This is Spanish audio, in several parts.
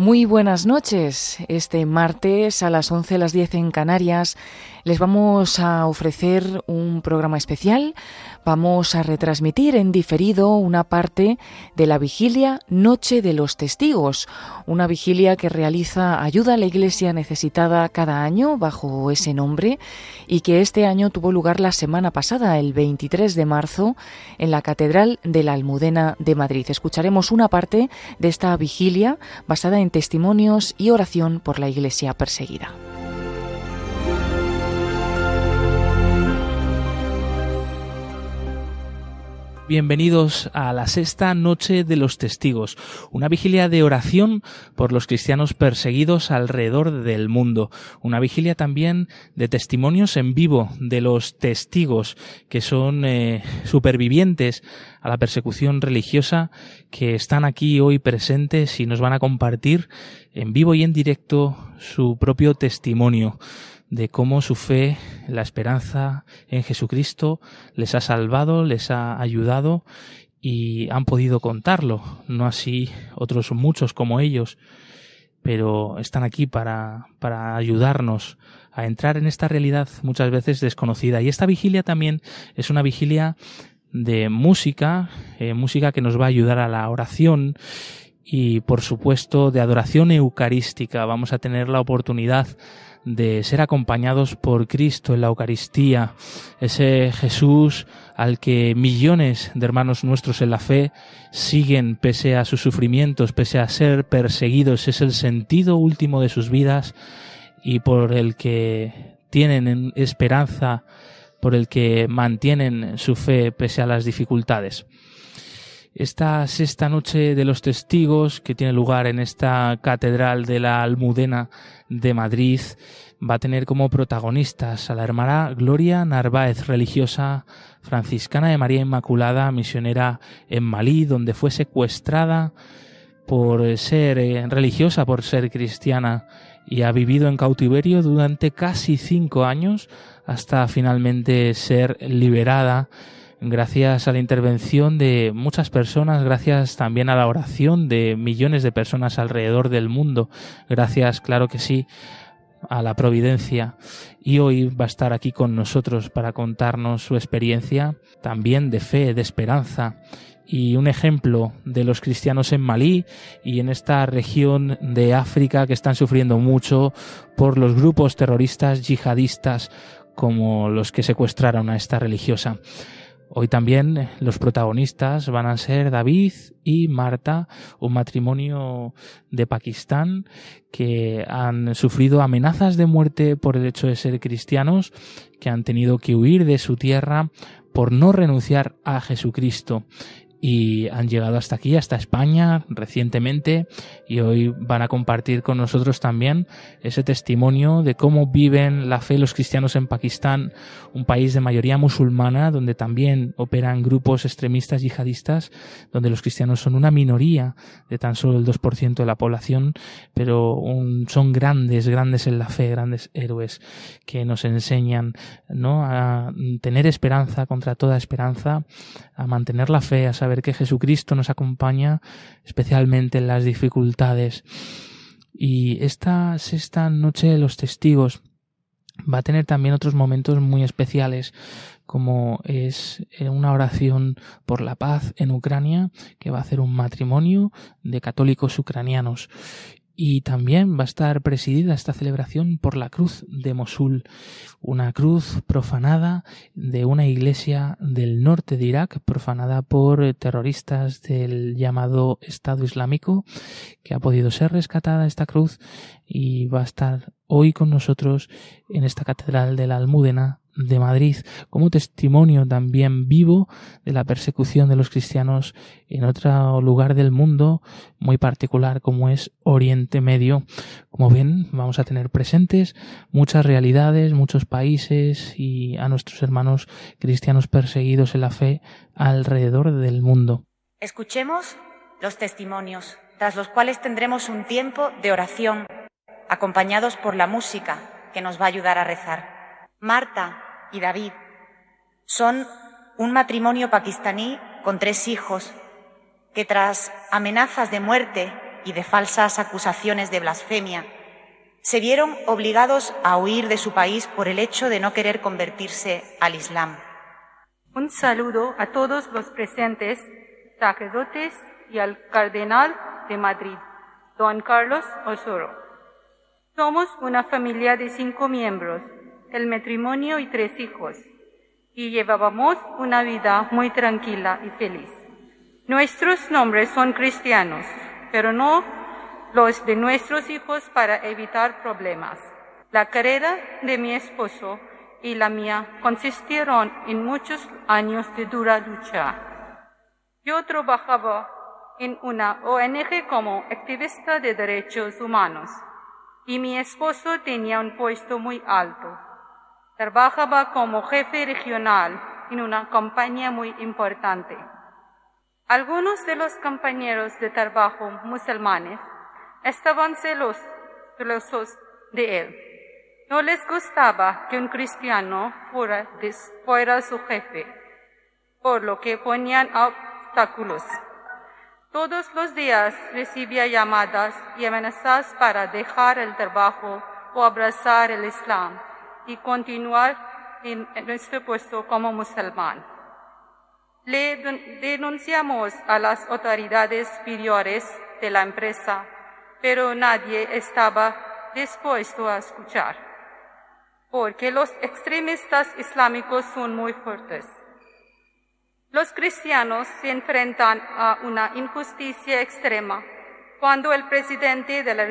Muy buenas noches. Este martes a las 11 a las 10 en Canarias les vamos a ofrecer un programa especial. Vamos a retransmitir en diferido una parte de la vigilia Noche de los Testigos, una vigilia que realiza ayuda a la Iglesia necesitada cada año bajo ese nombre y que este año tuvo lugar la semana pasada, el 23 de marzo, en la Catedral de la Almudena de Madrid. Escucharemos una parte de esta vigilia basada en testimonios y oración por la Iglesia perseguida. Bienvenidos a la sexta noche de los testigos, una vigilia de oración por los cristianos perseguidos alrededor del mundo, una vigilia también de testimonios en vivo de los testigos que son eh, supervivientes a la persecución religiosa que están aquí hoy presentes y nos van a compartir en vivo y en directo su propio testimonio de cómo su fe, la esperanza en Jesucristo les ha salvado, les ha ayudado y han podido contarlo, no así otros muchos como ellos, pero están aquí para, para ayudarnos a entrar en esta realidad muchas veces desconocida. Y esta vigilia también es una vigilia de música, eh, música que nos va a ayudar a la oración y por supuesto de adoración eucarística. Vamos a tener la oportunidad de ser acompañados por Cristo en la Eucaristía, ese Jesús al que millones de hermanos nuestros en la fe siguen pese a sus sufrimientos, pese a ser perseguidos, es el sentido último de sus vidas y por el que tienen esperanza, por el que mantienen su fe pese a las dificultades. Esta sexta noche de los testigos que tiene lugar en esta catedral de la Almudena de Madrid va a tener como protagonistas a la hermana Gloria Narváez, religiosa franciscana de María Inmaculada, misionera en Malí, donde fue secuestrada por ser eh, religiosa, por ser cristiana y ha vivido en cautiverio durante casi cinco años hasta finalmente ser liberada gracias a la intervención de muchas personas, gracias también a la oración de millones de personas alrededor del mundo, gracias, claro que sí, a la providencia. Y hoy va a estar aquí con nosotros para contarnos su experiencia también de fe, de esperanza. Y un ejemplo de los cristianos en Malí y en esta región de África que están sufriendo mucho por los grupos terroristas yihadistas como los que secuestraron a esta religiosa. Hoy también eh, los protagonistas van a ser David y Marta, un matrimonio de Pakistán que han sufrido amenazas de muerte por el hecho de ser cristianos, que han tenido que huir de su tierra por no renunciar a Jesucristo y han llegado hasta aquí, hasta España recientemente y hoy van a compartir con nosotros también ese testimonio de cómo viven la fe los cristianos en Pakistán, un país de mayoría musulmana donde también operan grupos extremistas yihadistas, donde los cristianos son una minoría de tan solo el 2% de la población, pero son grandes, grandes en la fe, grandes héroes que nos enseñan ¿no? a tener esperanza contra toda esperanza, a mantener la fe, a saber ver que Jesucristo nos acompaña especialmente en las dificultades. Y esta sexta noche de los testigos va a tener también otros momentos muy especiales como es eh, una oración por la paz en Ucrania, que va a hacer un matrimonio de católicos ucranianos. Y también va a estar presidida esta celebración por la cruz de Mosul, una cruz profanada de una iglesia del norte de Irak, profanada por terroristas del llamado Estado Islámico, que ha podido ser rescatada esta cruz y va a estar hoy con nosotros en esta catedral de la Almudena de Madrid como testimonio también vivo de la persecución de los cristianos en otro lugar del mundo muy particular como es Oriente Medio. Como ven, vamos a tener presentes muchas realidades, muchos países y a nuestros hermanos cristianos perseguidos en la fe alrededor del mundo. Escuchemos los testimonios, tras los cuales tendremos un tiempo de oración, acompañados por la música que nos va a ayudar a rezar. Marta y David son un matrimonio pakistaní con tres hijos que tras amenazas de muerte y de falsas acusaciones de blasfemia, se vieron obligados a huir de su país por el hecho de no querer convertirse al Islam. Un saludo a todos los presentes, sacerdotes y al cardenal de Madrid, don Carlos Osoro. Somos una familia de cinco miembros, el matrimonio y tres hijos, y llevábamos una vida muy tranquila y feliz. Nuestros nombres son cristianos, pero no los de nuestros hijos para evitar problemas. La carrera de mi esposo y la mía consistieron en muchos años de dura lucha. Yo trabajaba en una ONG como activista de derechos humanos y mi esposo tenía un puesto muy alto. Trabajaba como jefe regional en una compañía muy importante. Algunos de los compañeros de trabajo musulmanes estaban celosos, de él. No les gustaba que un cristiano fuera, fuera su jefe, por lo que ponían obstáculos. Todos los días recibía llamadas y amenazas para dejar el trabajo o abrazar el Islam y continuar en nuestro puesto como musulmán. Le denunciamos a las autoridades superiores de la empresa, pero nadie estaba dispuesto a escuchar, porque los extremistas islámicos son muy fuertes. Los cristianos se enfrentan a una injusticia extrema cuando el presidente de la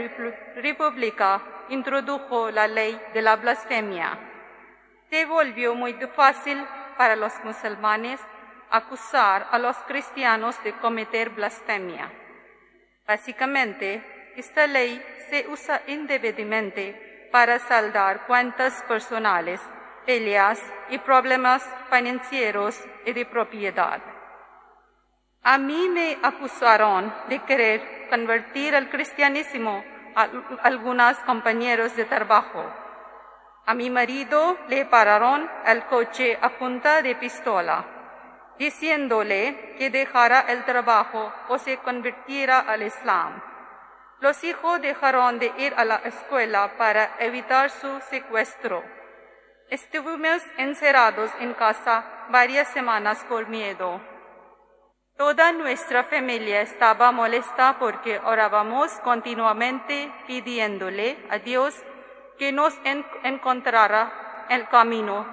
República introdujo la ley de la blasfemia. Se volvió muy fácil para los musulmanes acusar a los cristianos de cometer blasfemia. Básicamente, esta ley se usa indebidamente para saldar cuentas personales, peleas y problemas financieros y de propiedad. A mí me acusaron de querer convertir al cristianismo a algunos compañeros de trabajo. A mi marido le pararon el coche a punta de pistola diciéndole que dejara el trabajo o se convirtiera al Islam. Los hijos dejaron de ir a la escuela para evitar su secuestro. Estuvimos encerrados en casa varias semanas por miedo. Toda nuestra familia estaba molesta porque orábamos continuamente pidiéndole a Dios que nos encontrara el camino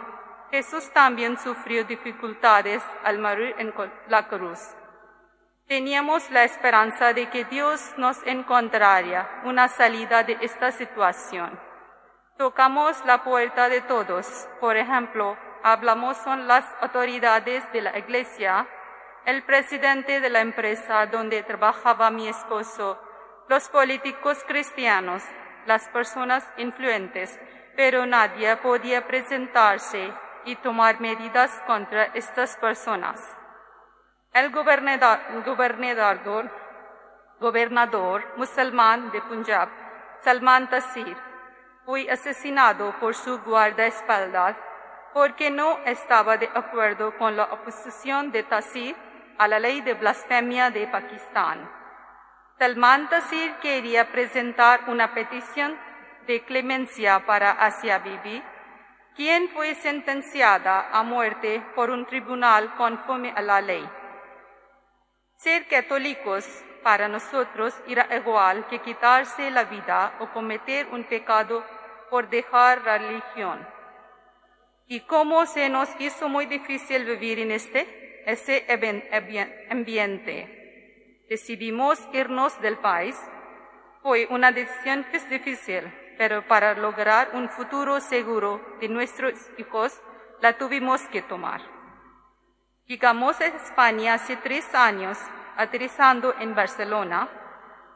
Jesús también sufrió dificultades al morir en la cruz. Teníamos la esperanza de que Dios nos encontraría una salida de esta situación. Tocamos la puerta de todos. Por ejemplo, hablamos con las autoridades de la iglesia, el presidente de la empresa donde trabajaba mi esposo, los políticos cristianos, las personas influentes, pero nadie podía presentarse y tomar medidas contra estas personas. El gobernador, gobernador, gobernador musulmán de Punjab, Salman Taseer, fue asesinado por su guardaespaldas porque no estaba de acuerdo con la oposición de Taseer a la ley de blasfemia de Pakistán. Salman Taseer quería presentar una petición de clemencia para Asia Bibi, quien fue sentenciada a muerte por un tribunal conforme a la ley. Ser católicos para nosotros era igual que quitarse la vida o cometer un pecado por dejar la religión. Y como se nos hizo muy difícil vivir en este, ese ambiente, decidimos irnos del país. Fue una decisión que difícil, pero para lograr un futuro seguro de nuestros hijos, la tuvimos que tomar. Llegamos a España hace tres años, aterrizando en Barcelona.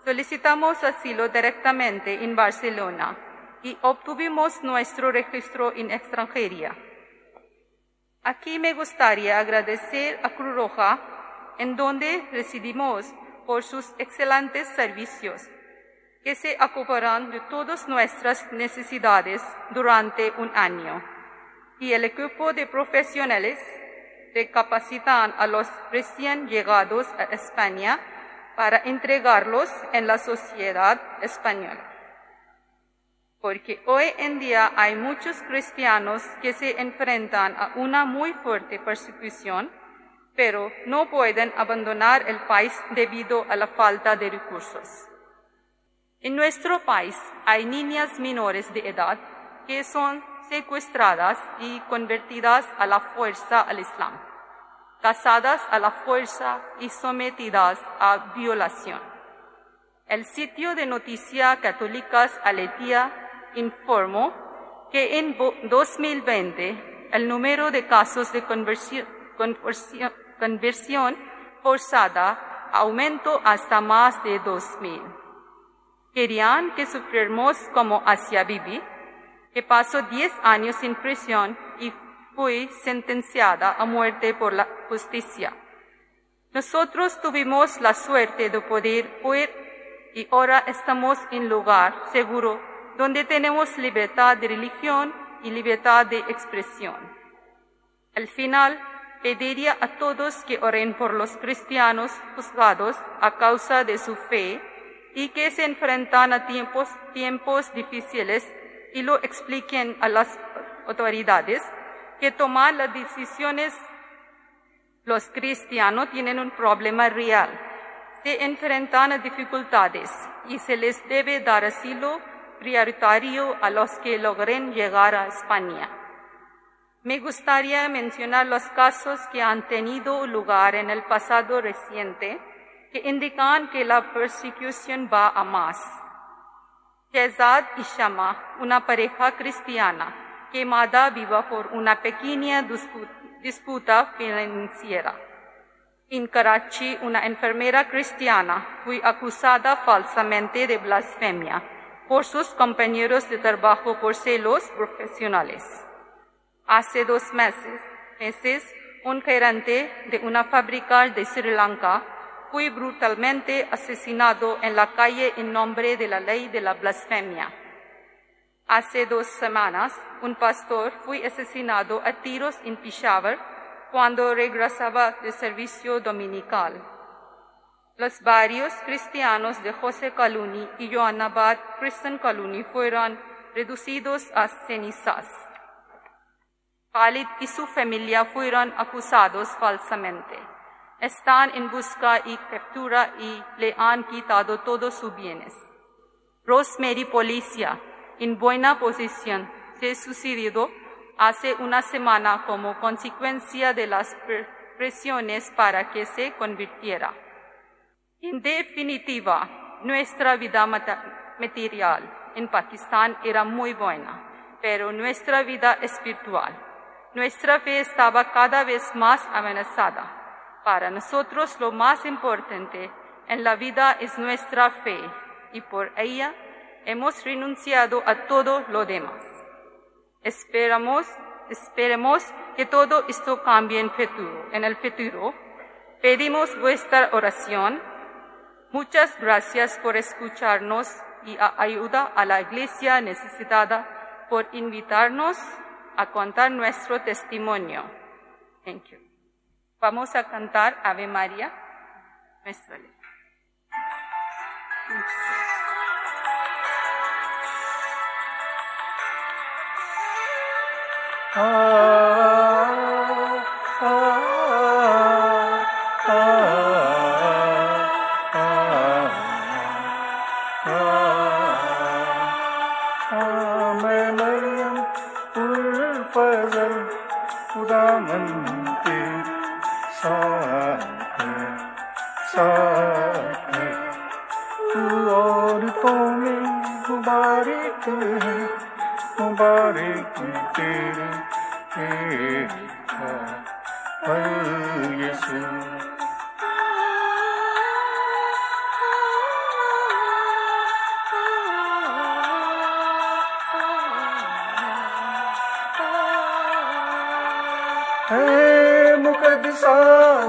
Solicitamos asilo directamente en Barcelona y obtuvimos nuestro registro en extranjería. Aquí me gustaría agradecer a Cruz Roja, en donde residimos por sus excelentes servicios que se ocuparán de todas nuestras necesidades durante un año. Y el equipo de profesionales recapacitan a los recién llegados a España para entregarlos en la sociedad española. Porque hoy en día hay muchos cristianos que se enfrentan a una muy fuerte persecución, pero no pueden abandonar el país debido a la falta de recursos. En nuestro país hay niñas menores de edad que son secuestradas y convertidas a la fuerza al Islam, casadas a la fuerza y sometidas a violación. El sitio de noticias católicas Aletia informó que en 2020 el número de casos de conversión, forzada aumentó hasta más de 2.000. Querían que sufriéramos como hacia Bibi, que pasó 10 años en prisión y fue sentenciada a muerte por la justicia. Nosotros tuvimos la suerte de poder huir y ahora estamos en lugar seguro donde tenemos libertad de religión y libertad de expresión. Al final, pediría a todos que oren por los cristianos juzgados a causa de su fe y que se enfrentan a tiempos, tiempos difíciles y lo expliquen a las autoridades que tomar las decisiones los cristianos tienen un problema real, se enfrentan a dificultades y se les debe dar asilo prioritario a los que logren llegar a España. Me gustaría mencionar los casos que han tenido lugar en el pasado reciente que indican que la persecución va a más. Shehzad y Shama, una pareja cristiana, quemada viva por una pequeña disputa financiera. En Karachi, una enfermera cristiana fue acusada falsamente de blasfemia por sus compañeros de trabajo por celos profesionales. Hace dos meses, meses un gerente de una fábrica de Sri Lanka fue brutalmente asesinado en la calle en nombre de la ley de la blasfemia. Hace dos semanas, un pastor fue asesinado a tiros en Peshawar cuando regresaba de servicio dominical. Los barrios cristianos de José Caluni y Johanabad Christian Caluni fueron reducidos a cenizas. Khalid y su familia fueron acusados falsamente están en busca y captura y le han quitado todos sus bienes. Rosemary Policía, en buena posición, se sucedió hace una semana como consecuencia de las presiones para que se convirtiera. En definitiva, nuestra vida material en Pakistán era muy buena, pero nuestra vida espiritual, nuestra fe estaba cada vez más amenazada para nosotros lo más importante en la vida es nuestra fe y por ella hemos renunciado a todo lo demás. Esperamos, esperemos que todo esto cambie en, futuro, en el futuro. Pedimos vuestra oración. Muchas gracias por escucharnos y ayuda a la iglesia necesitada por invitarnos a contar nuestro testimonio. Thank you. Vamos a cantar Ave María, nuestra मुबारक है मुबारक तेरे तेरा यीशु मुकदसा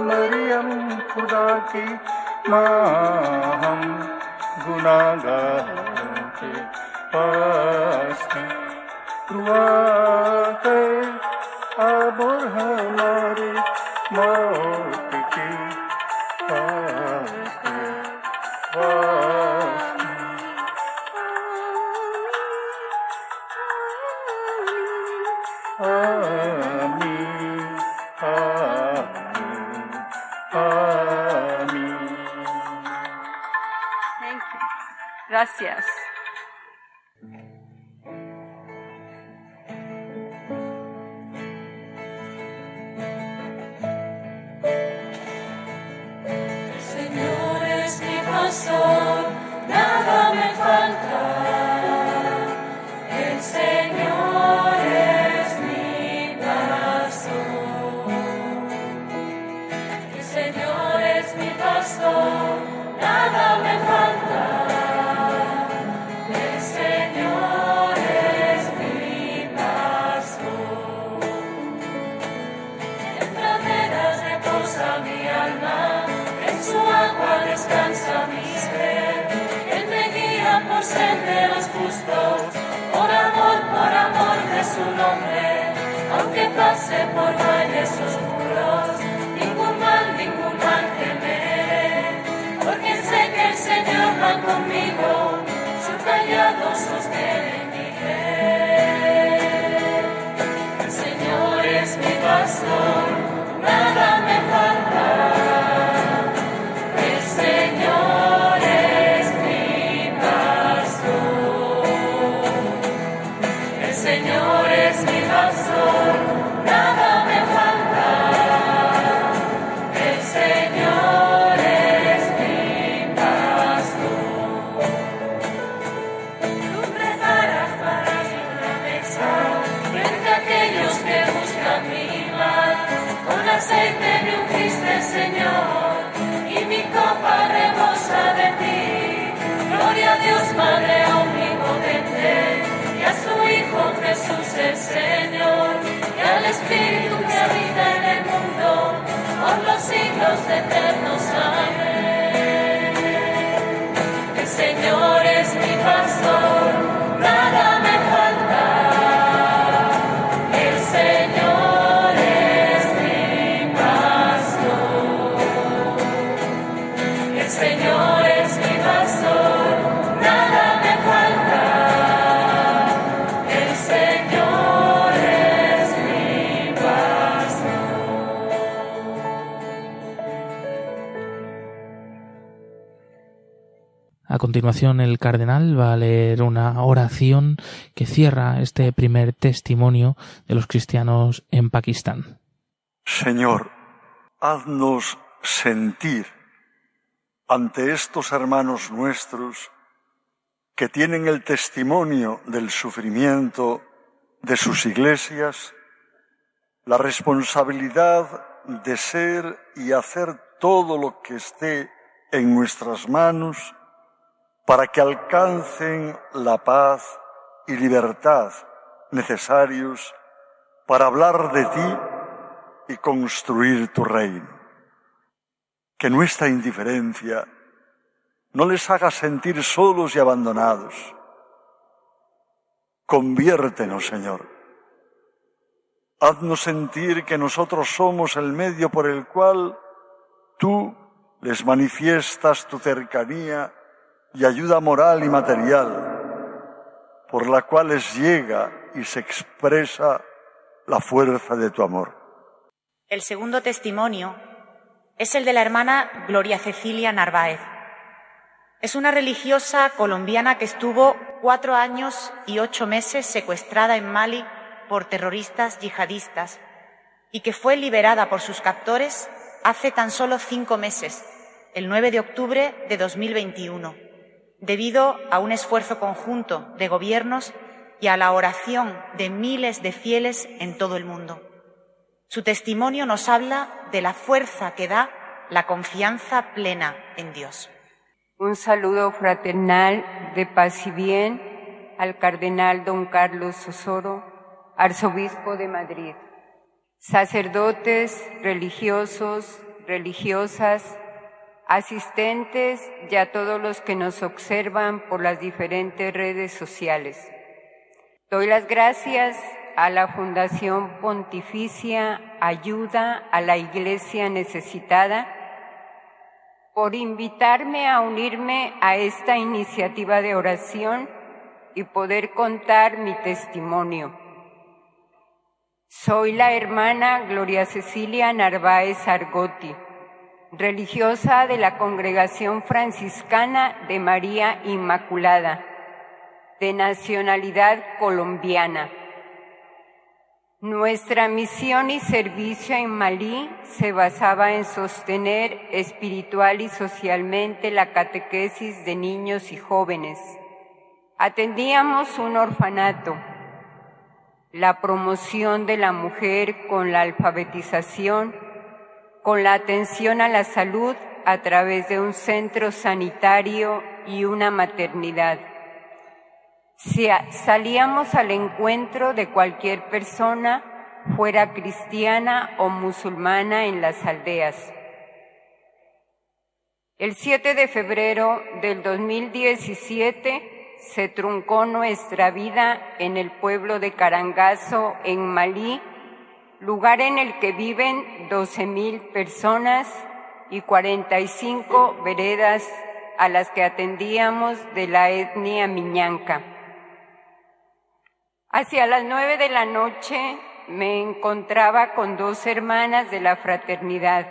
मरियम खुदा की माँ हम गुनागारों के resposta pro. Aunque pase por valles oscuros, ningún mal, ningún mal temeré. Porque sé que el Señor va conmigo, su callado fe. El Señor es mi pastor, Jesús el Señor, y al Espíritu que habita en el mundo, por los siglos eternos. Amén. El Señor es mi pastor, continuación, el cardenal va a leer una oración que cierra este primer testimonio de los cristianos en Pakistán. Señor, haznos sentir ante estos hermanos nuestros que tienen el testimonio del sufrimiento de sus iglesias, la responsabilidad de ser y hacer todo lo que esté en nuestras manos para que alcancen la paz y libertad necesarios para hablar de ti y construir tu reino. Que nuestra indiferencia no les haga sentir solos y abandonados. Conviértenos, Señor. Haznos sentir que nosotros somos el medio por el cual tú les manifiestas tu cercanía y ayuda moral y material, por la cual les llega y se expresa la fuerza de tu amor. El segundo testimonio es el de la hermana Gloria Cecilia Narváez. Es una religiosa colombiana que estuvo cuatro años y ocho meses secuestrada en Mali por terroristas yihadistas y que fue liberada por sus captores hace tan solo cinco meses, el 9 de octubre de 2021, debido a un esfuerzo conjunto de gobiernos y a la oración de miles de fieles en todo el mundo. Su testimonio nos habla de la fuerza que da la confianza plena en Dios. Un saludo fraternal de paz y bien al cardenal don Carlos Osoro, arzobispo de Madrid, sacerdotes, religiosos, religiosas, asistentes y a todos los que nos observan por las diferentes redes sociales. Doy las gracias a la Fundación Pontificia Ayuda a la Iglesia Necesitada por invitarme a unirme a esta iniciativa de oración y poder contar mi testimonio. Soy la hermana Gloria Cecilia Narváez Argoti, religiosa de la Congregación Franciscana de María Inmaculada, de nacionalidad colombiana. Nuestra misión y servicio en Malí se basaba en sostener espiritual y socialmente la catequesis de niños y jóvenes. Atendíamos un orfanato, la promoción de la mujer con la alfabetización, con la atención a la salud a través de un centro sanitario y una maternidad si salíamos al encuentro de cualquier persona, fuera cristiana o musulmana en las aldeas. El 7 de febrero del 2017 se truncó nuestra vida en el pueblo de Carangazo, en Malí, lugar en el que viven 12 mil personas y 45 veredas a las que atendíamos de la etnia miñanca. Hacia las nueve de la noche me encontraba con dos hermanas de la fraternidad,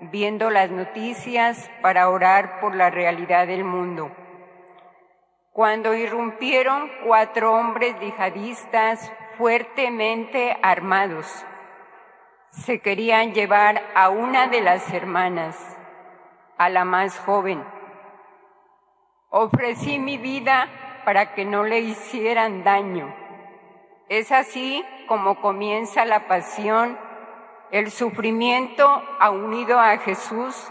viendo las noticias para orar por la realidad del mundo. Cuando irrumpieron cuatro hombres yihadistas fuertemente armados, se querían llevar a una de las hermanas, a la más joven. Ofrecí mi vida para que no le hicieran daño es así como comienza la pasión, el sufrimiento ha unido a Jesús,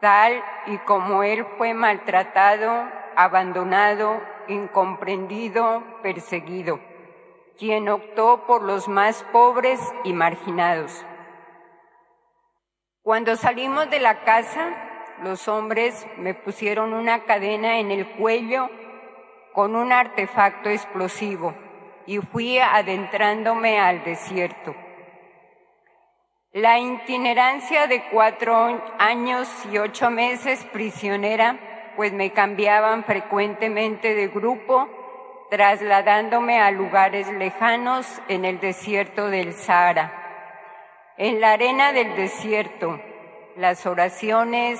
tal y como Él fue maltratado, abandonado, incomprendido, perseguido, quien optó por los más pobres y marginados. Cuando salimos de la casa, los hombres me pusieron una cadena en el cuello con un artefacto explosivo y fui adentrándome al desierto. La itinerancia de cuatro años y ocho meses prisionera, pues me cambiaban frecuentemente de grupo, trasladándome a lugares lejanos en el desierto del Sahara. En la arena del desierto, las oraciones,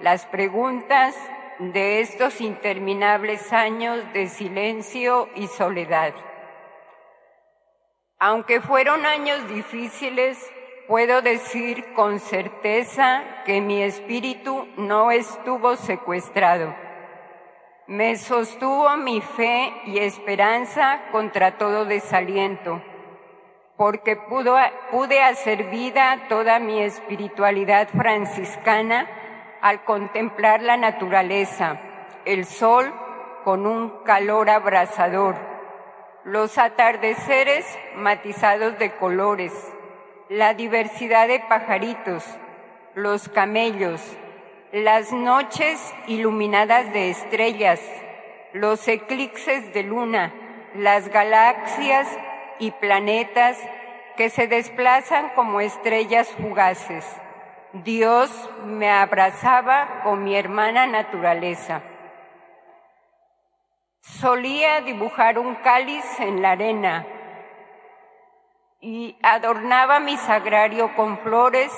las preguntas de estos interminables años de silencio y soledad. Aunque fueron años difíciles, puedo decir con certeza que mi espíritu no estuvo secuestrado. Me sostuvo mi fe y esperanza contra todo desaliento, porque pude hacer vida toda mi espiritualidad franciscana al contemplar la naturaleza, el sol con un calor abrasador los atardeceres matizados de colores, la diversidad de pajaritos, los camellos, las noches iluminadas de estrellas, los eclipses de luna, las galaxias y planetas que se desplazan como estrellas fugaces. Dios me abrazaba con mi hermana naturaleza. Solía dibujar un cáliz en la arena y adornaba mi sagrario con flores,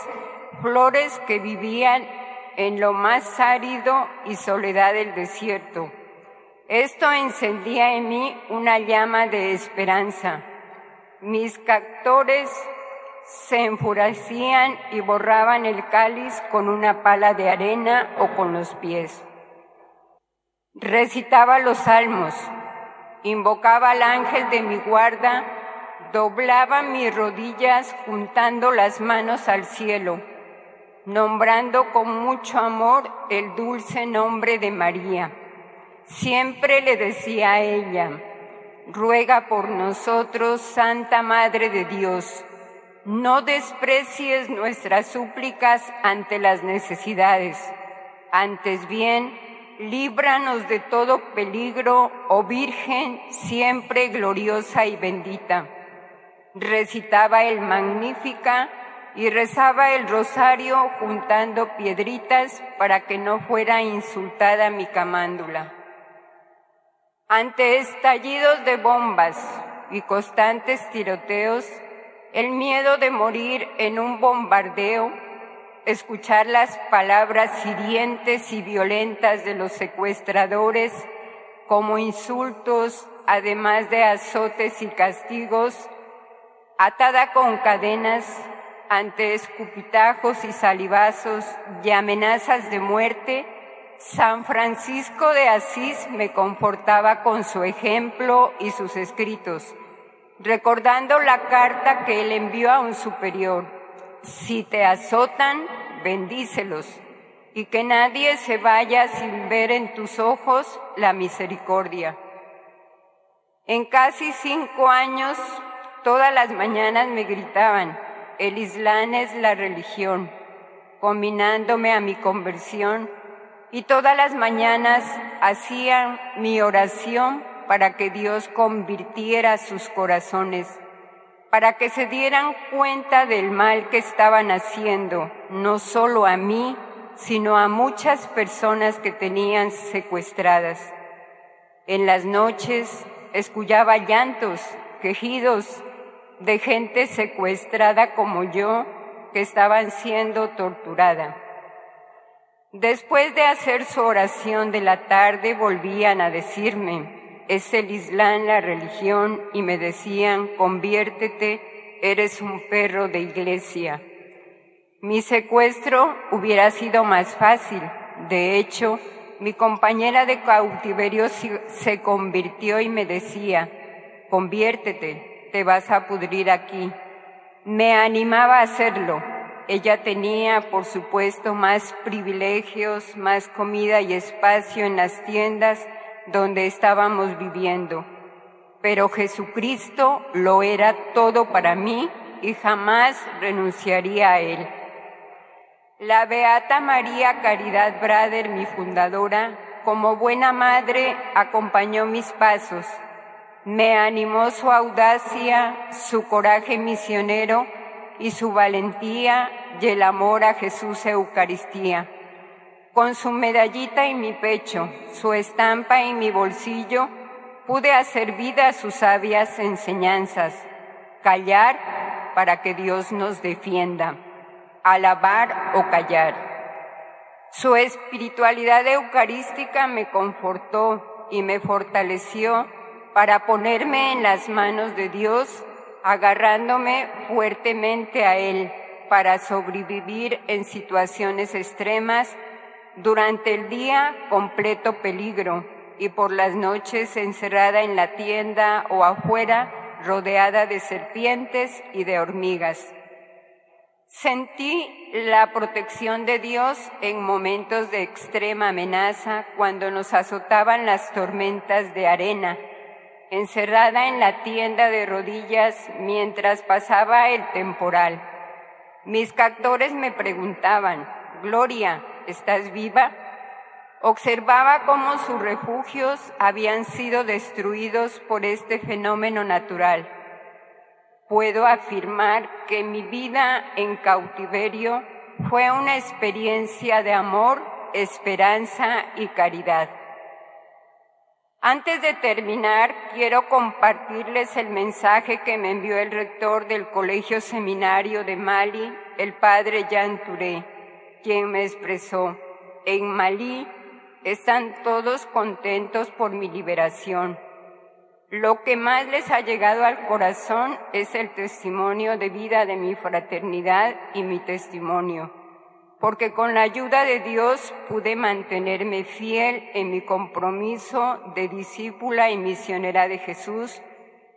flores que vivían en lo más árido y soledad del desierto. Esto encendía en mí una llama de esperanza. Mis captores se enfurecían y borraban el cáliz con una pala de arena o con los pies. Recitaba los salmos, invocaba al ángel de mi guarda, doblaba mis rodillas juntando las manos al cielo, nombrando con mucho amor el dulce nombre de María. Siempre le decía a ella, ruega por nosotros, Santa Madre de Dios, no desprecies nuestras súplicas ante las necesidades, antes bien, líbranos de todo peligro, oh Virgen siempre gloriosa y bendita. Recitaba el Magnífica y rezaba el rosario juntando piedritas para que no fuera insultada mi camándula. Ante estallidos de bombas y constantes tiroteos, el miedo de morir en un bombardeo, escuchar las palabras hirientes y violentas de los secuestradores como insultos, además de azotes y castigos, atada con cadenas ante escupitajos y salivazos y amenazas de muerte, San Francisco de Asís me confortaba con su ejemplo y sus escritos, recordando la carta que él envió a un superior. Si te azotan, bendícelos, y que nadie se vaya sin ver en tus ojos la misericordia. En casi cinco años, todas las mañanas me gritaban, el Islam es la religión, combinándome a mi conversión y todas las mañanas hacían mi oración para que Dios convirtiera sus corazones, para que se dieran cuenta del mal que estaban haciendo, no solo a mí, sino a muchas personas que tenían secuestradas. En las noches escuchaba llantos, quejidos, de gente secuestrada como yo que estaban siendo torturada. Después de hacer su oración de la tarde volvían a decirme, es el Islam la religión y me decían, conviértete, eres un perro de iglesia. Mi secuestro hubiera sido más fácil. De hecho, mi compañera de cautiverio se convirtió y me decía, conviértete, te vas a pudrir aquí. Me animaba a hacerlo. Ella tenía, por supuesto, más privilegios, más comida y espacio en las tiendas donde estábamos viviendo. Pero Jesucristo lo era todo para mí y jamás renunciaría a él. La Beata María Caridad Brader, mi fundadora, como buena madre, acompañó mis pasos me animó su audacia, su coraje misionero y su valentía y el amor a Jesús Eucaristía. Con su medallita en mi pecho, su estampa en mi bolsillo, pude hacer vida a sus sabias enseñanzas, callar para que Dios nos defienda, alabar o callar. Su espiritualidad eucarística me confortó y me fortaleció para ponerme en las manos de Dios, agarrándome fuertemente a Él para sobrevivir en situaciones extremas, durante el día completo peligro y por las noches encerrada en la tienda o afuera rodeada de serpientes y de hormigas. Sentí la protección de Dios en momentos de extrema amenaza cuando nos azotaban las tormentas de arena encerrada en la tienda de rodillas mientras pasaba el temporal. Mis captores me preguntaban, Gloria, ¿estás viva? Observaba cómo sus refugios habían sido destruidos por este fenómeno natural. Puedo afirmar que mi vida en cautiverio fue una experiencia de amor, esperanza y caridad. Antes de terminar, quiero compartirles el mensaje que me envió el rector del Colegio Seminario de Mali, el padre Jean Touré, quien me expresó, en Malí están todos contentos por mi liberación. Lo que más les ha llegado al corazón es el testimonio de vida de mi fraternidad y mi testimonio porque con la ayuda de Dios pude mantenerme fiel en mi compromiso de discípula y misionera de Jesús,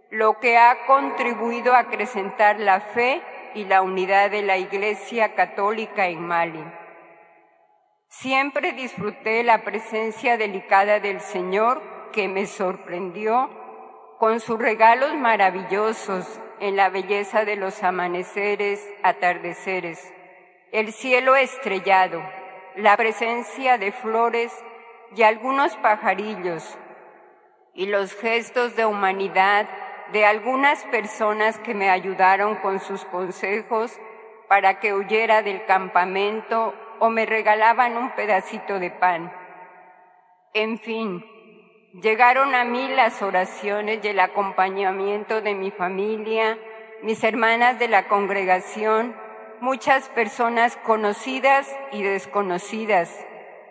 lo que ha contribuido a acrecentar la fe y la unidad de la Iglesia Católica en Mali. Siempre disfruté la presencia delicada del Señor que me sorprendió con sus regalos maravillosos en la belleza de los amaneceres, atardeceres el cielo estrellado, la presencia de flores y algunos pajarillos, y los gestos de humanidad de algunas personas que me ayudaron con sus consejos para que huyera del campamento o me regalaban un pedacito de pan. En fin, llegaron a mí las oraciones y el acompañamiento de mi familia, mis hermanas de la congregación, muchas personas conocidas y desconocidas,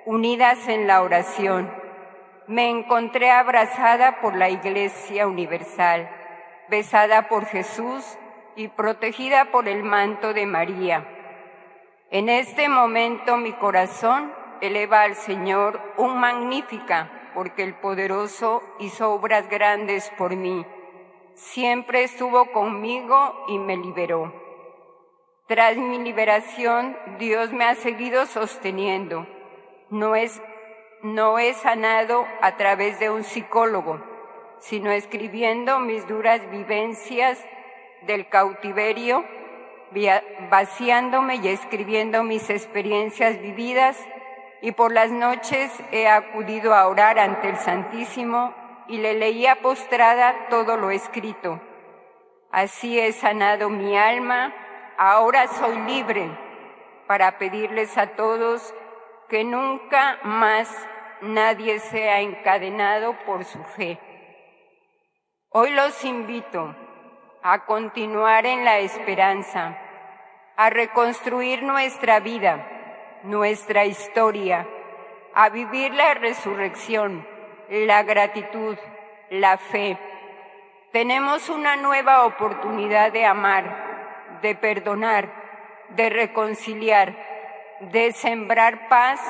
unidas en la oración. Me encontré abrazada por la Iglesia Universal, besada por Jesús y protegida por el manto de María. En este momento mi corazón eleva al Señor un magnífica, porque el poderoso hizo obras grandes por mí. Siempre estuvo conmigo y me liberó. Tras mi liberación, Dios me ha seguido sosteniendo. No es, no he sanado a través de un psicólogo, sino escribiendo mis duras vivencias del cautiverio, vaciándome y escribiendo mis experiencias vividas, y por las noches he acudido a orar ante el Santísimo y le leía postrada todo lo escrito. Así he sanado mi alma, ahora soy libre para pedirles a todos que nunca más nadie sea encadenado por su fe. Hoy los invito a continuar en la esperanza, a reconstruir nuestra vida, nuestra historia, a vivir la resurrección, la gratitud, la fe. Tenemos una nueva oportunidad de amar, de perdonar, de reconciliar, de sembrar paz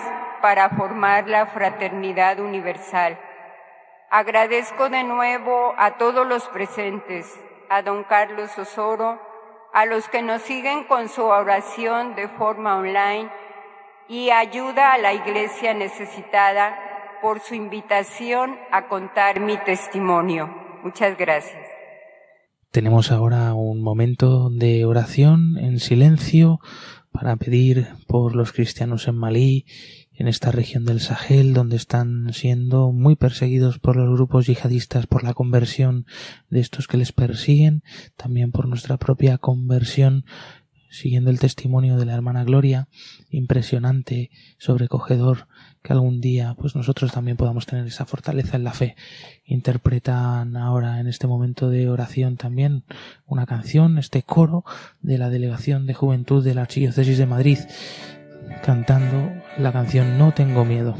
para formar la fraternidad universal. Agradezco de nuevo a todos los presentes a don Carlos Osoro, a los que nos siguen con su oración de forma online y ayuda a la iglesia necesitada por su invitación a contar mi testimonio. Muchas gracias. Tenemos ahora un momento de oración en silencio para pedir por los cristianos en Malí en esta región del Sahel, donde están siendo muy perseguidos por los grupos yihadistas por la conversión de estos que les persiguen, también por nuestra propia conversión, siguiendo el testimonio de la hermana Gloria, impresionante, sobrecogedor, que algún día pues nosotros también podamos tener esa fortaleza en la fe. Interpretan ahora en este momento de oración también una canción, este coro de la Delegación de Juventud de la Archidiócesis de Madrid cantando la canción No tengo miedo.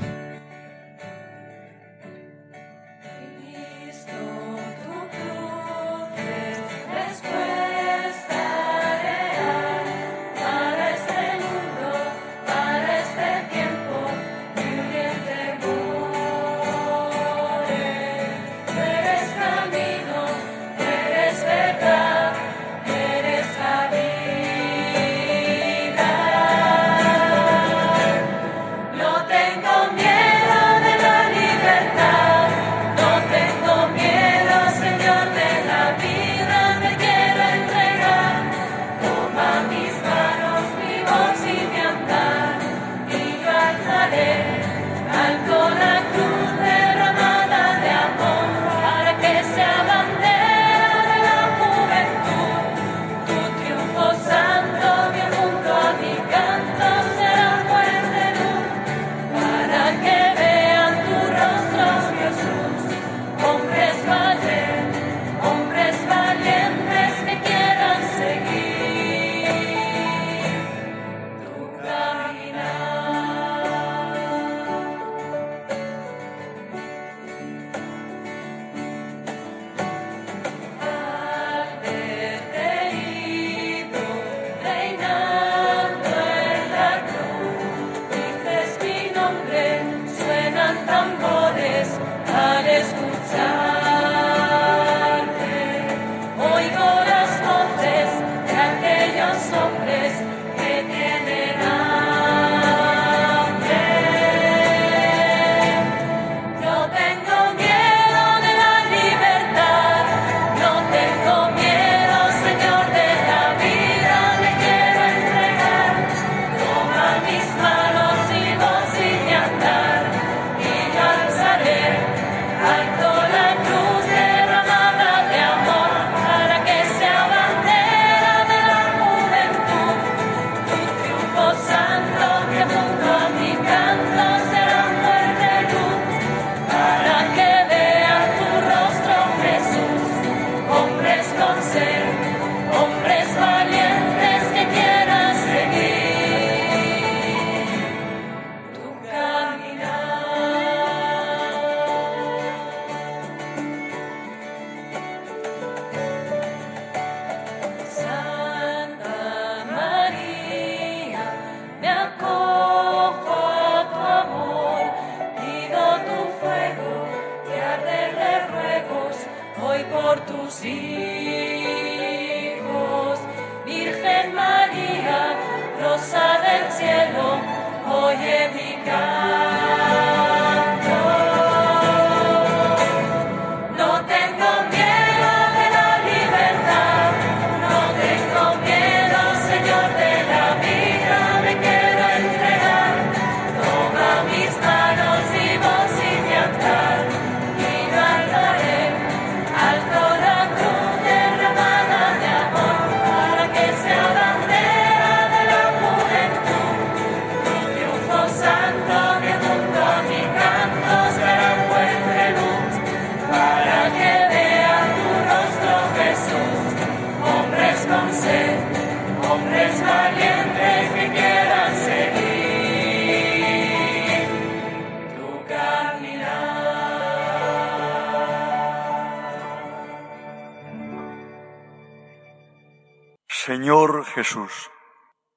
Señor Jesús,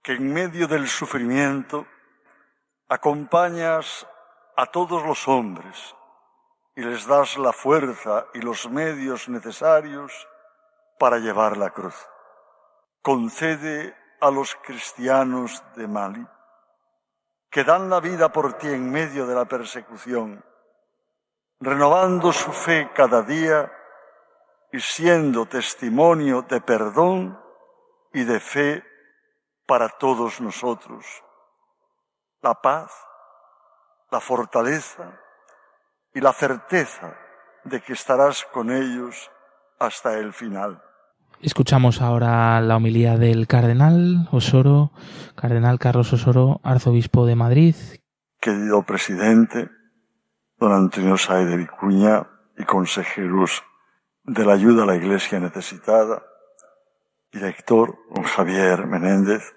que en medio del sufrimiento acompañas a todos los hombres y les das la fuerza y los medios necesarios para llevar la cruz. Concede a los cristianos de Mali que dan la vida por ti en medio de la persecución, renovando su fe cada día y siendo testimonio de perdón y de fe para todos nosotros. La paz, la fortaleza y la certeza de que estarás con ellos hasta el final. Escuchamos ahora la homilía del cardenal Osoro, cardenal Carlos Osoro, arzobispo de Madrid. Querido presidente, don Antonio Sáez de Vicuña y consejeros de la ayuda a la iglesia necesitada, director don Javier Menéndez,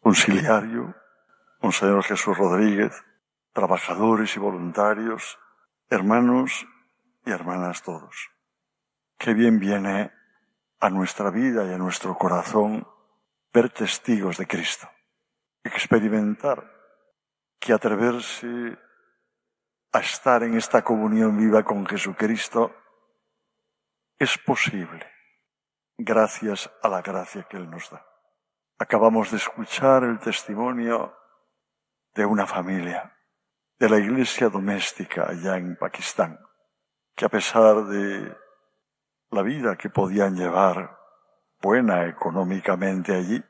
conciliario, Monseñor Jesús Rodríguez, trabajadores y voluntarios, hermanos y hermanas todos. Qué bien viene a nuestra vida y a nuestro corazón ver testigos de Cristo, experimentar que atreverse a estar en esta comunión viva con Jesucristo es posible gracias a la gracia que Él nos da. Acabamos de escuchar el testimonio de una familia, de la iglesia doméstica allá en Pakistán, que a pesar de la vida que podían llevar buena económicamente allí,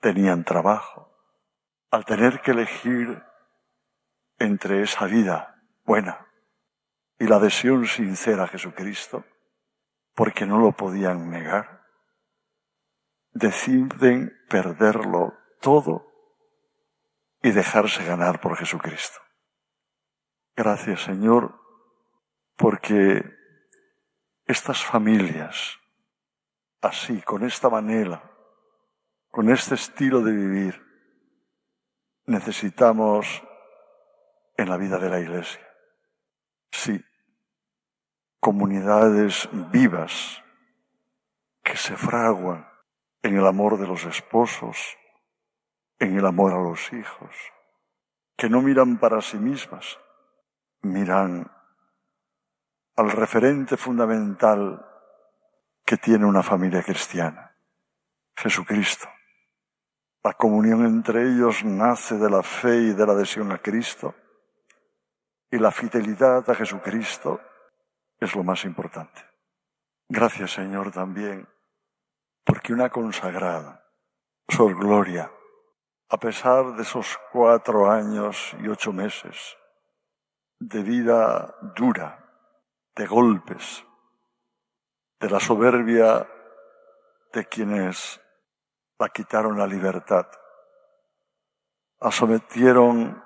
tenían trabajo. Al tener que elegir entre esa vida buena y la adhesión sincera a Jesucristo, porque no lo podían negar, deciden perderlo todo y dejarse ganar por Jesucristo. Gracias Señor, porque estas familias, así, con esta manera, con este estilo de vivir, necesitamos en la vida de la Iglesia. Sí, comunidades vivas que se fraguan en el amor de los esposos, en el amor a los hijos, que no miran para sí mismas, miran al referente fundamental que tiene una familia cristiana, Jesucristo. La comunión entre ellos nace de la fe y de la adhesión a Cristo, y la fidelidad a Jesucristo es lo más importante. Gracias Señor también, porque una consagrada, Sor Gloria, a pesar de esos cuatro años y ocho meses de vida dura, de golpes, de la soberbia de quienes la quitaron la libertad, la sometieron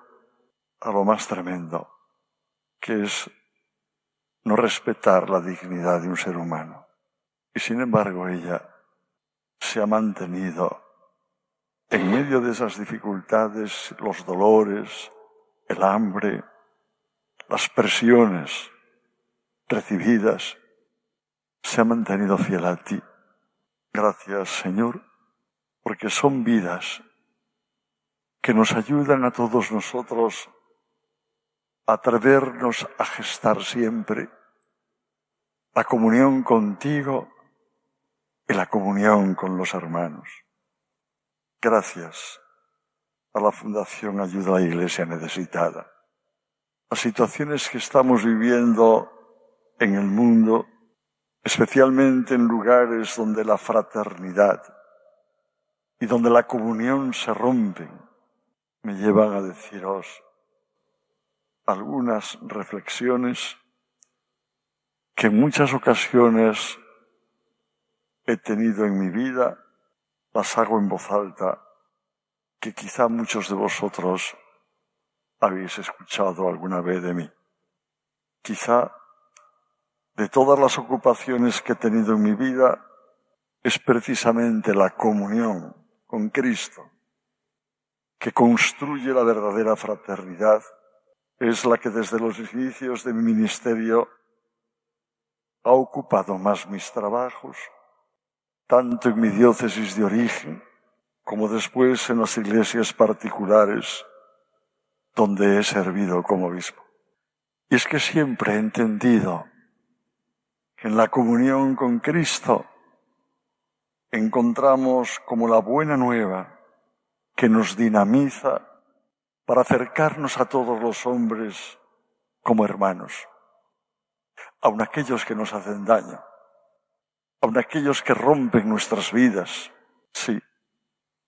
a lo más tremendo, que es no respetar la dignidad de un ser humano. Y sin embargo ella se ha mantenido en medio de esas dificultades, los dolores, el hambre, las presiones recibidas, se ha mantenido fiel a ti. Gracias, Señor, porque son vidas que nos ayudan a todos nosotros atrevernos a gestar siempre la comunión contigo y la comunión con los hermanos. Gracias a la Fundación Ayuda a la Iglesia Necesitada. Las situaciones que estamos viviendo en el mundo, especialmente en lugares donde la fraternidad y donde la comunión se rompen, me llevan a deciros algunas reflexiones que en muchas ocasiones he tenido en mi vida las hago en voz alta que quizá muchos de vosotros habéis escuchado alguna vez de mí. Quizá de todas las ocupaciones que he tenido en mi vida es precisamente la comunión con Cristo que construye la verdadera fraternidad, es la que desde los inicios de mi ministerio ha ocupado más mis trabajos, tanto en mi diócesis de origen como después en las iglesias particulares donde he servido como obispo. Y es que siempre he entendido que en la comunión con Cristo encontramos como la buena nueva que nos dinamiza para acercarnos a todos los hombres como hermanos, aun aquellos que nos hacen daño, aun aquellos que rompen nuestras vidas. Sí,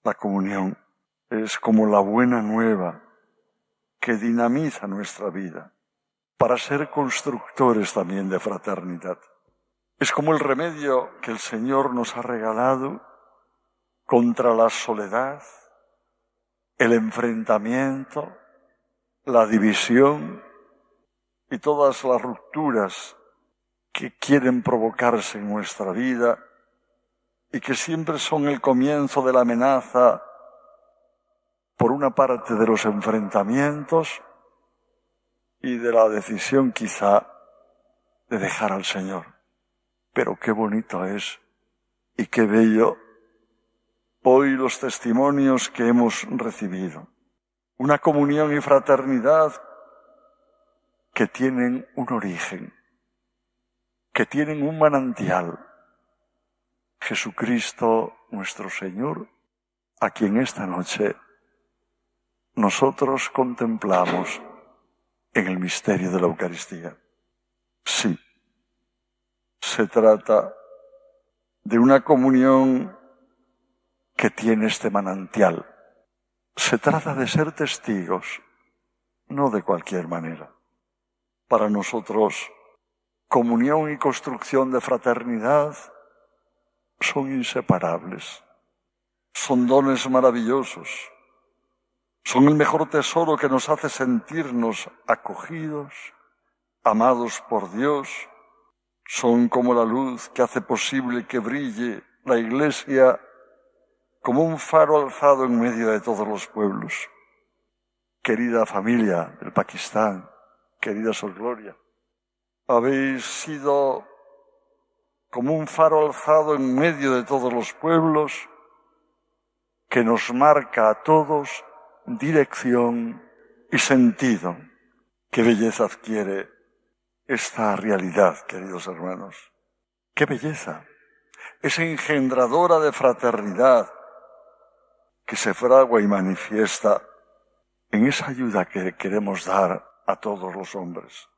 la comunión es como la buena nueva que dinamiza nuestra vida para ser constructores también de fraternidad. Es como el remedio que el Señor nos ha regalado contra la soledad, el enfrentamiento, la división y todas las rupturas que quieren provocarse en nuestra vida y que siempre son el comienzo de la amenaza por una parte de los enfrentamientos y de la decisión quizá de dejar al Señor. Pero qué bonito es y qué bello hoy los testimonios que hemos recibido. Una comunión y fraternidad que tienen un origen, que tienen un manantial. Jesucristo nuestro Señor, a quien esta noche nosotros contemplamos en el misterio de la Eucaristía. Sí, se trata de una comunión que tiene este manantial. Se trata de ser testigos, no de cualquier manera. Para nosotros, comunión y construcción de fraternidad son inseparables. Son dones maravillosos. Son el mejor tesoro que nos hace sentirnos acogidos, amados por Dios. Son como la luz que hace posible que brille la iglesia como un faro alzado en medio de todos los pueblos. Querida familia del Pakistán, querida Sor Gloria, habéis sido como un faro alzado en medio de todos los pueblos que nos marca a todos dirección y sentido. Qué belleza adquiere esta realidad, queridos hermanos. Qué belleza. Es engendradora de fraternidad, que se fragua y manifiesta en esa ayuda que queremos dar a todos los hombres.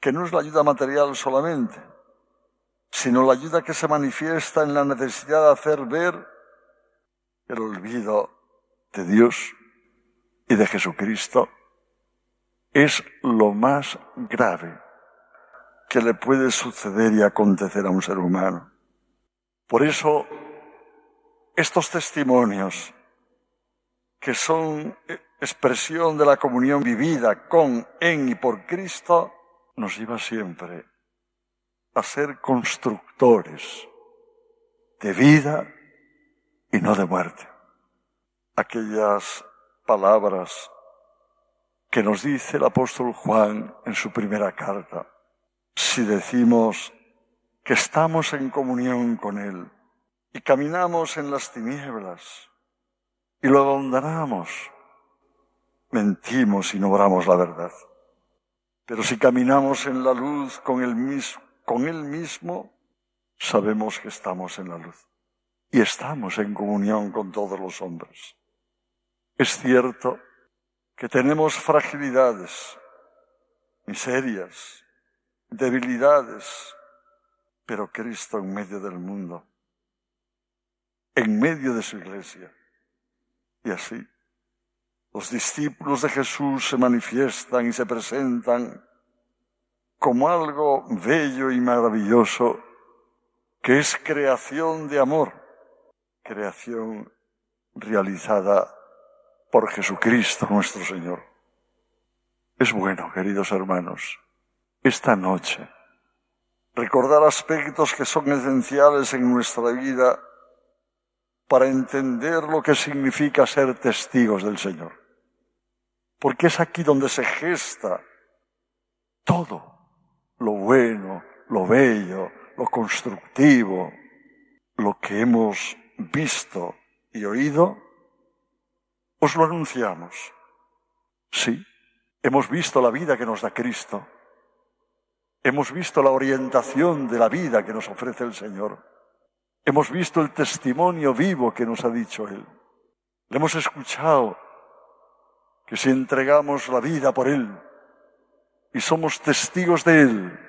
Que no es la ayuda material solamente, sino la ayuda que se manifiesta en la necesidad de hacer ver el olvido de Dios y de Jesucristo es lo más grave que le puede suceder y acontecer a un ser humano. Por eso estos testimonios, que son expresión de la comunión vivida con, en y por Cristo, nos lleva siempre a ser constructores de vida y no de muerte. Aquellas palabras que nos dice el apóstol Juan en su primera carta. Si decimos que estamos en comunión con Él, y caminamos en las tinieblas y lo abandonamos, mentimos y no obramos la verdad. Pero si caminamos en la luz con él, mismo, con él mismo, sabemos que estamos en la luz y estamos en comunión con todos los hombres. Es cierto que tenemos fragilidades, miserias, debilidades, pero Cristo en medio del mundo en medio de su iglesia. Y así, los discípulos de Jesús se manifiestan y se presentan como algo bello y maravilloso que es creación de amor, creación realizada por Jesucristo nuestro Señor. Es bueno, queridos hermanos, esta noche recordar aspectos que son esenciales en nuestra vida para entender lo que significa ser testigos del Señor. Porque es aquí donde se gesta todo, lo bueno, lo bello, lo constructivo, lo que hemos visto y oído, os lo anunciamos. Sí, hemos visto la vida que nos da Cristo. Hemos visto la orientación de la vida que nos ofrece el Señor. Hemos visto el testimonio vivo que nos ha dicho Él. Le hemos escuchado que si entregamos la vida por Él y somos testigos de Él,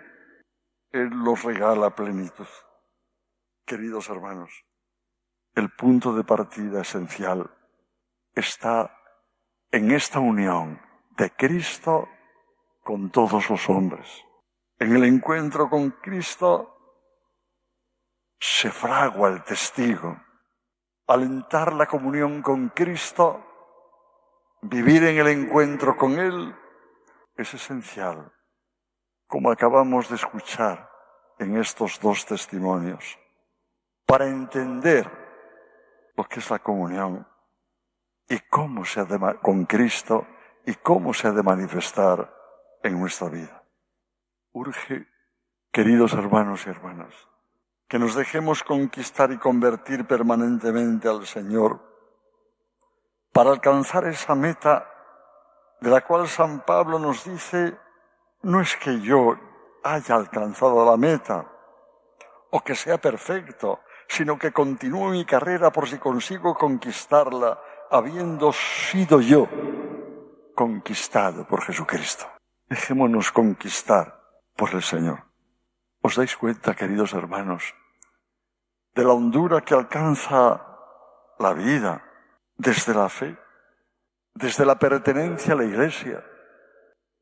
Él nos regala plenitud. Queridos hermanos, el punto de partida esencial está en esta unión de Cristo con todos los hombres. En el encuentro con Cristo se fragua el testigo. Alentar la comunión con Cristo, vivir en el encuentro con Él, es esencial, como acabamos de escuchar en estos dos testimonios, para entender lo que es la comunión y cómo se ha de, con Cristo y cómo se ha de manifestar en nuestra vida. Urge, queridos hermanos y hermanas, que nos dejemos conquistar y convertir permanentemente al Señor para alcanzar esa meta de la cual San Pablo nos dice, no es que yo haya alcanzado la meta o que sea perfecto, sino que continúo mi carrera por si consigo conquistarla, habiendo sido yo conquistado por Jesucristo. Dejémonos conquistar por el Señor. ¿Os dais cuenta, queridos hermanos, de la hondura que alcanza la vida desde la fe, desde la pertenencia a la Iglesia,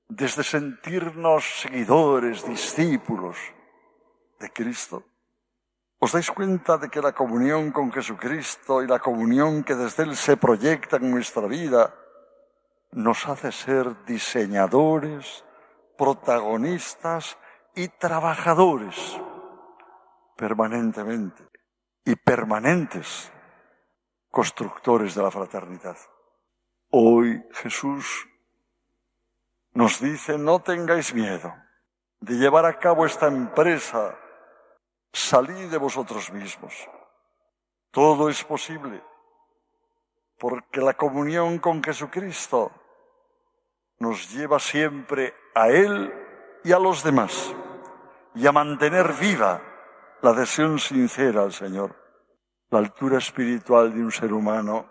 desde sentirnos seguidores, discípulos de Cristo? ¿Os dais cuenta de que la comunión con Jesucristo y la comunión que desde Él se proyecta en nuestra vida nos hace ser diseñadores, protagonistas y trabajadores permanentemente y permanentes constructores de la fraternidad. Hoy Jesús nos dice, no tengáis miedo de llevar a cabo esta empresa, salid de vosotros mismos. Todo es posible, porque la comunión con Jesucristo nos lleva siempre a Él y a los demás, y a mantener viva la adhesión sincera al Señor. La altura espiritual de un ser humano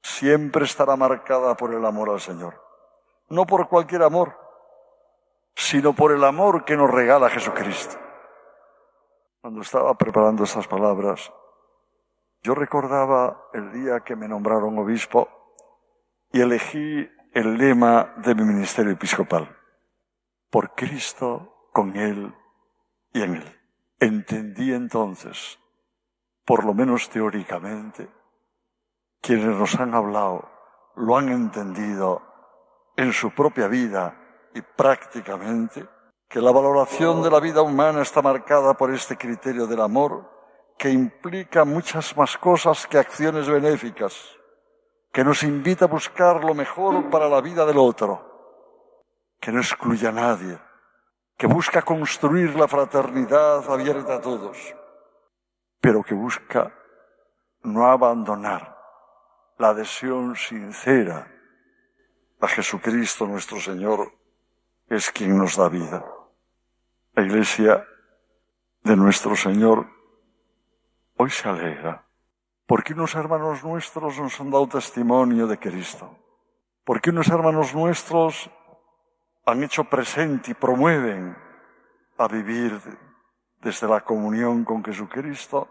siempre estará marcada por el amor al Señor. No por cualquier amor, sino por el amor que nos regala Jesucristo. Cuando estaba preparando estas palabras, yo recordaba el día que me nombraron obispo y elegí el lema de mi ministerio episcopal. Por Cristo, con Él y en Él. Entendí entonces, por lo menos teóricamente, quienes nos han hablado lo han entendido en su propia vida y prácticamente, que la valoración de la vida humana está marcada por este criterio del amor que implica muchas más cosas que acciones benéficas, que nos invita a buscar lo mejor para la vida del otro, que no excluye a nadie, que busca construir la fraternidad abierta a todos, pero que busca no abandonar la adhesión sincera a Jesucristo nuestro Señor, es quien nos da vida. La Iglesia de nuestro Señor hoy se alegra porque unos hermanos nuestros nos han dado testimonio de Cristo, porque unos hermanos nuestros han hecho presente y promueven a vivir desde la comunión con Jesucristo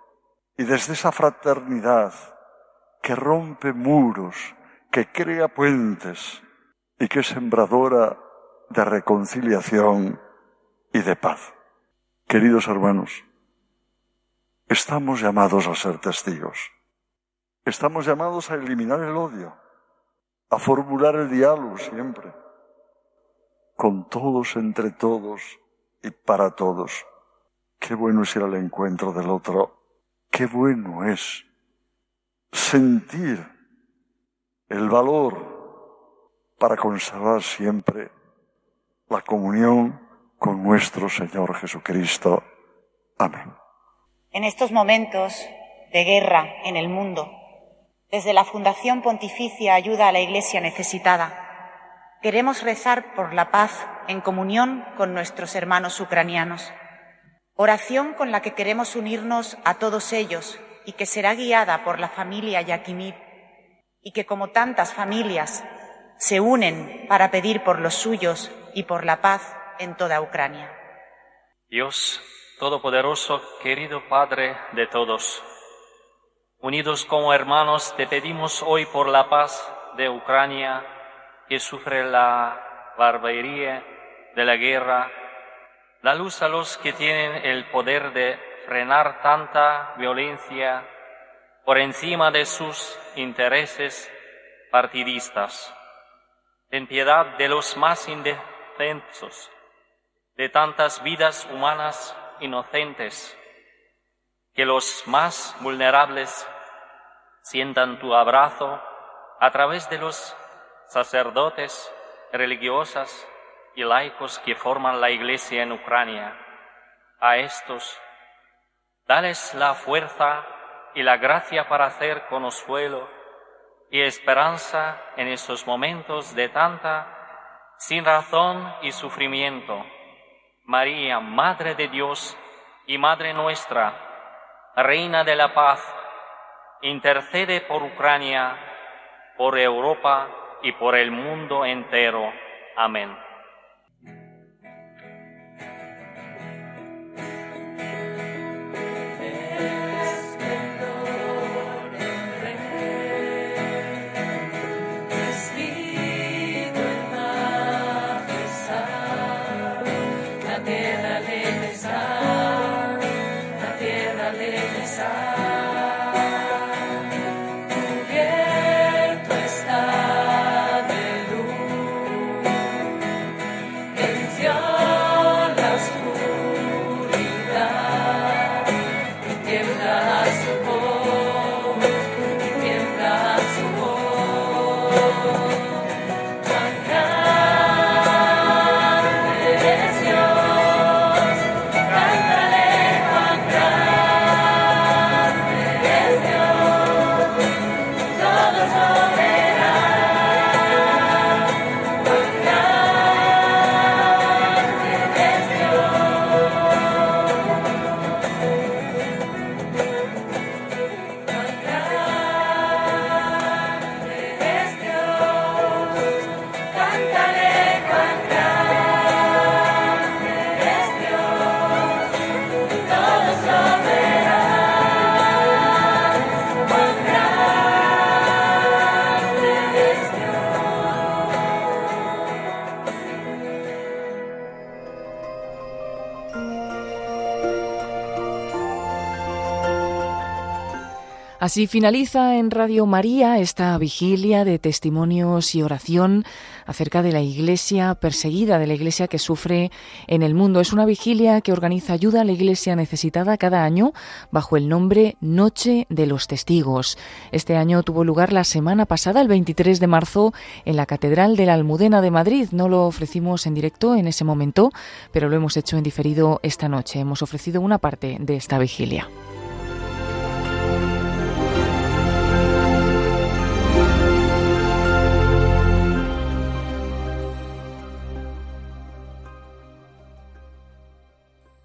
y desde esa fraternidad que rompe muros, que crea puentes y que es sembradora de reconciliación y de paz. Queridos hermanos, estamos llamados a ser testigos. Estamos llamados a eliminar el odio, a formular el diálogo siempre, con todos, entre todos y para todos. Qué bueno es ir al encuentro del otro, qué bueno es sentir el valor para conservar siempre la comunión con nuestro Señor Jesucristo. Amén. En estos momentos de guerra en el mundo, desde la Fundación Pontificia Ayuda a la Iglesia Necesitada, queremos rezar por la paz en comunión con nuestros hermanos ucranianos. Oración con la que queremos unirnos a todos ellos y que será guiada por la familia Yakimib y que como tantas familias se unen para pedir por los suyos y por la paz en toda Ucrania. Dios Todopoderoso, querido Padre de todos, Unidos como hermanos, te pedimos hoy por la paz de Ucrania, que sufre la barbarie de la guerra, la luz a los que tienen el poder de frenar tanta violencia por encima de sus intereses partidistas. En piedad de los más indefensos, de tantas vidas humanas inocentes que los más vulnerables sientan tu abrazo a través de los sacerdotes, religiosas y laicos que forman la Iglesia en Ucrania. A estos, dales la fuerza y la gracia para hacer consuelo y esperanza en estos momentos de tanta sin razón y sufrimiento. María, Madre de Dios y Madre nuestra, Reina de la Paz, intercede por Ucrania, por Europa y por el mundo entero. Amén. Así finaliza en Radio María esta vigilia de testimonios y oración acerca de la iglesia perseguida, de la iglesia que sufre en el mundo. Es una vigilia que organiza ayuda a la iglesia necesitada cada año bajo el nombre Noche de los Testigos. Este año tuvo lugar la semana pasada, el 23 de marzo, en la Catedral de la Almudena de Madrid. No lo ofrecimos en directo en ese momento, pero lo hemos hecho en diferido esta noche. Hemos ofrecido una parte de esta vigilia.